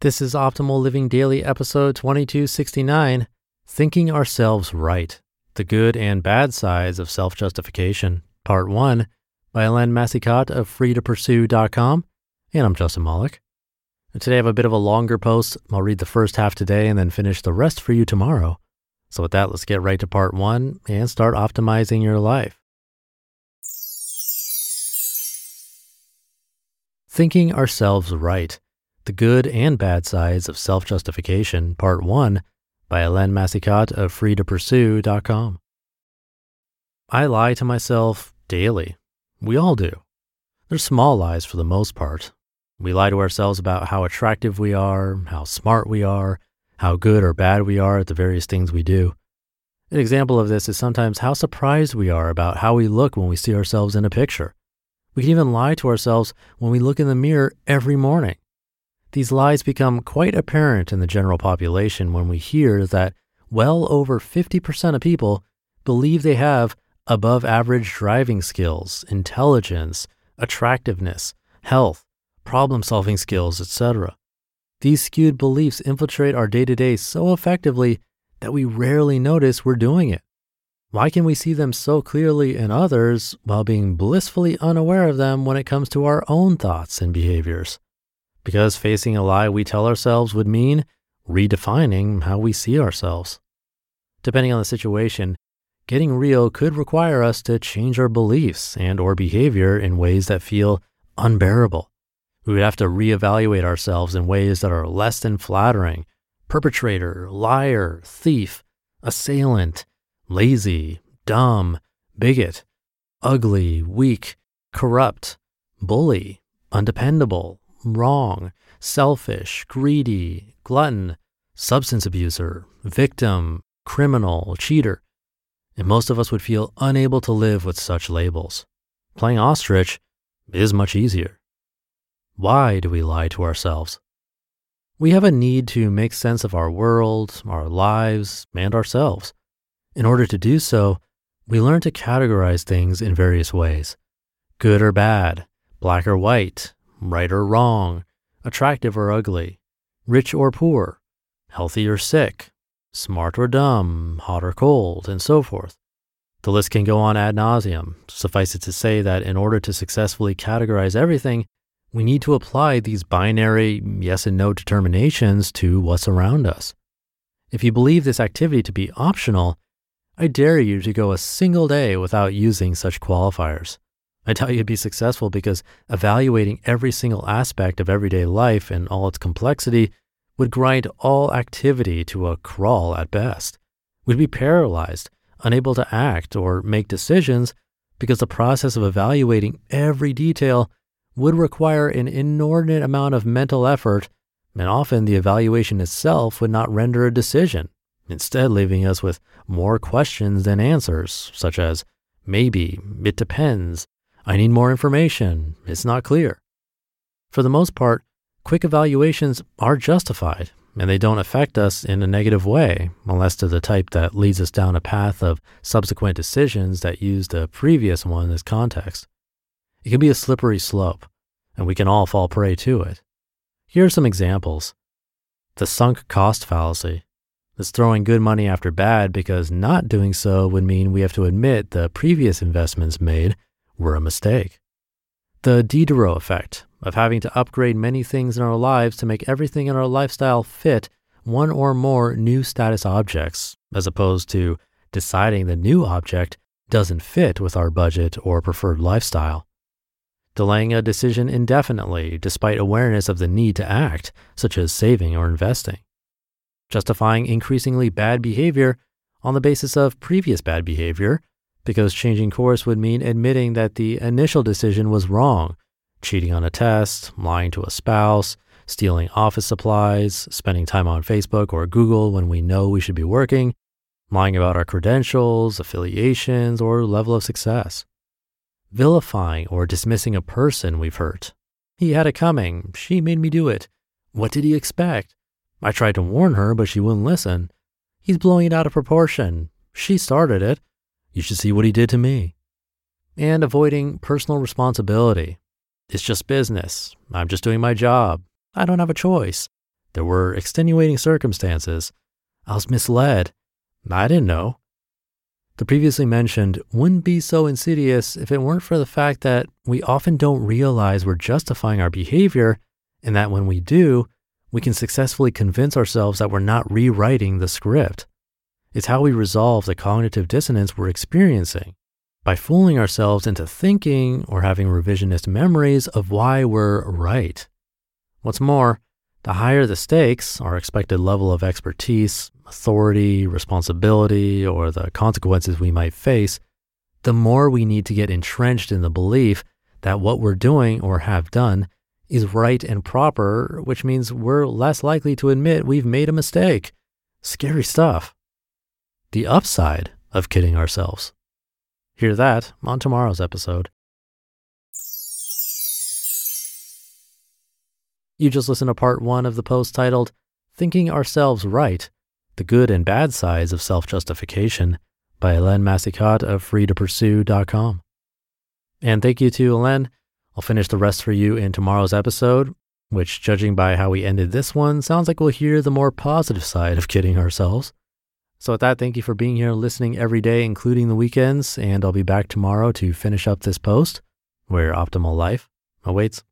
This is Optimal Living Daily, episode 2269 Thinking Ourselves Right The Good and Bad Sides of Self Justification, Part 1 by Hélène Massicotte of freetopursue.com. And I'm Justin Malik. And today I have a bit of a longer post. I'll read the first half today and then finish the rest for you tomorrow. So, with that, let's get right to part one and start optimizing your life. Thinking Ourselves Right the Good and Bad Sides of Self Justification, Part 1 by Hélène Massicotte of freetopursue.com. I lie to myself daily. We all do. They're small lies for the most part. We lie to ourselves about how attractive we are, how smart we are, how good or bad we are at the various things we do. An example of this is sometimes how surprised we are about how we look when we see ourselves in a picture. We can even lie to ourselves when we look in the mirror every morning. These lies become quite apparent in the general population when we hear that well over 50% of people believe they have above average driving skills, intelligence, attractiveness, health, problem solving skills, etc. These skewed beliefs infiltrate our day to day so effectively that we rarely notice we're doing it. Why can we see them so clearly in others while being blissfully unaware of them when it comes to our own thoughts and behaviors? Because facing a lie we tell ourselves would mean redefining how we see ourselves. Depending on the situation, getting real could require us to change our beliefs and or behavior in ways that feel unbearable. We would have to reevaluate ourselves in ways that are less than flattering. Perpetrator, liar, thief, assailant, lazy, dumb, bigot, ugly, weak, corrupt, bully, undependable, wrong, selfish, greedy, glutton, substance abuser, victim, criminal, cheater. And most of us would feel unable to live with such labels. Playing ostrich is much easier. Why do we lie to ourselves? We have a need to make sense of our world, our lives, and ourselves. In order to do so, we learn to categorize things in various ways good or bad, black or white, right or wrong, attractive or ugly, rich or poor, healthy or sick, smart or dumb, hot or cold, and so forth. The list can go on ad nauseum. Suffice it to say that in order to successfully categorize everything, we need to apply these binary yes and no determinations to what's around us. If you believe this activity to be optional, I dare you to go a single day without using such qualifiers. I doubt you'd be successful because evaluating every single aspect of everyday life and all its complexity would grind all activity to a crawl at best. We'd be paralyzed, unable to act or make decisions because the process of evaluating every detail would require an inordinate amount of mental effort, and often the evaluation itself would not render a decision, instead, leaving us with more questions than answers, such as maybe, it depends, I need more information. It's not clear. For the most part, quick evaluations are justified and they don't affect us in a negative way, unless to the type that leads us down a path of subsequent decisions that use the previous one as context. It can be a slippery slope, and we can all fall prey to it. Here are some examples. The sunk cost fallacy. It's throwing good money after bad because not doing so would mean we have to admit the previous investments made were a mistake. The Diderot effect of having to upgrade many things in our lives to make everything in our lifestyle fit one or more new status objects, as opposed to deciding the new object doesn't fit with our budget or preferred lifestyle. Delaying a decision indefinitely despite awareness of the need to act, such as saving or investing. Justifying increasingly bad behavior on the basis of previous bad behavior because changing course would mean admitting that the initial decision was wrong, cheating on a test, lying to a spouse, stealing office supplies, spending time on Facebook or Google when we know we should be working, lying about our credentials, affiliations, or level of success. Vilifying or dismissing a person we've hurt. He had it coming. She made me do it. What did he expect? I tried to warn her, but she wouldn't listen. He's blowing it out of proportion. She started it. You should see what he did to me. And avoiding personal responsibility. It's just business. I'm just doing my job. I don't have a choice. There were extenuating circumstances. I was misled. I didn't know. The previously mentioned wouldn't be so insidious if it weren't for the fact that we often don't realize we're justifying our behavior, and that when we do, we can successfully convince ourselves that we're not rewriting the script. It's how we resolve the cognitive dissonance we're experiencing by fooling ourselves into thinking or having revisionist memories of why we're right. What's more, the higher the stakes, our expected level of expertise, authority, responsibility, or the consequences we might face, the more we need to get entrenched in the belief that what we're doing or have done is right and proper, which means we're less likely to admit we've made a mistake. Scary stuff. The upside of kidding ourselves. Hear that on tomorrow's episode. You just listened to part one of the post titled Thinking Ourselves Right The Good and Bad Sides of Self Justification by Hélène Massicotte of freetopursue.com. And thank you to Hélène. I'll finish the rest for you in tomorrow's episode, which, judging by how we ended this one, sounds like we'll hear the more positive side of kidding ourselves. So, with that, thank you for being here, listening every day, including the weekends. And I'll be back tomorrow to finish up this post where optimal life awaits.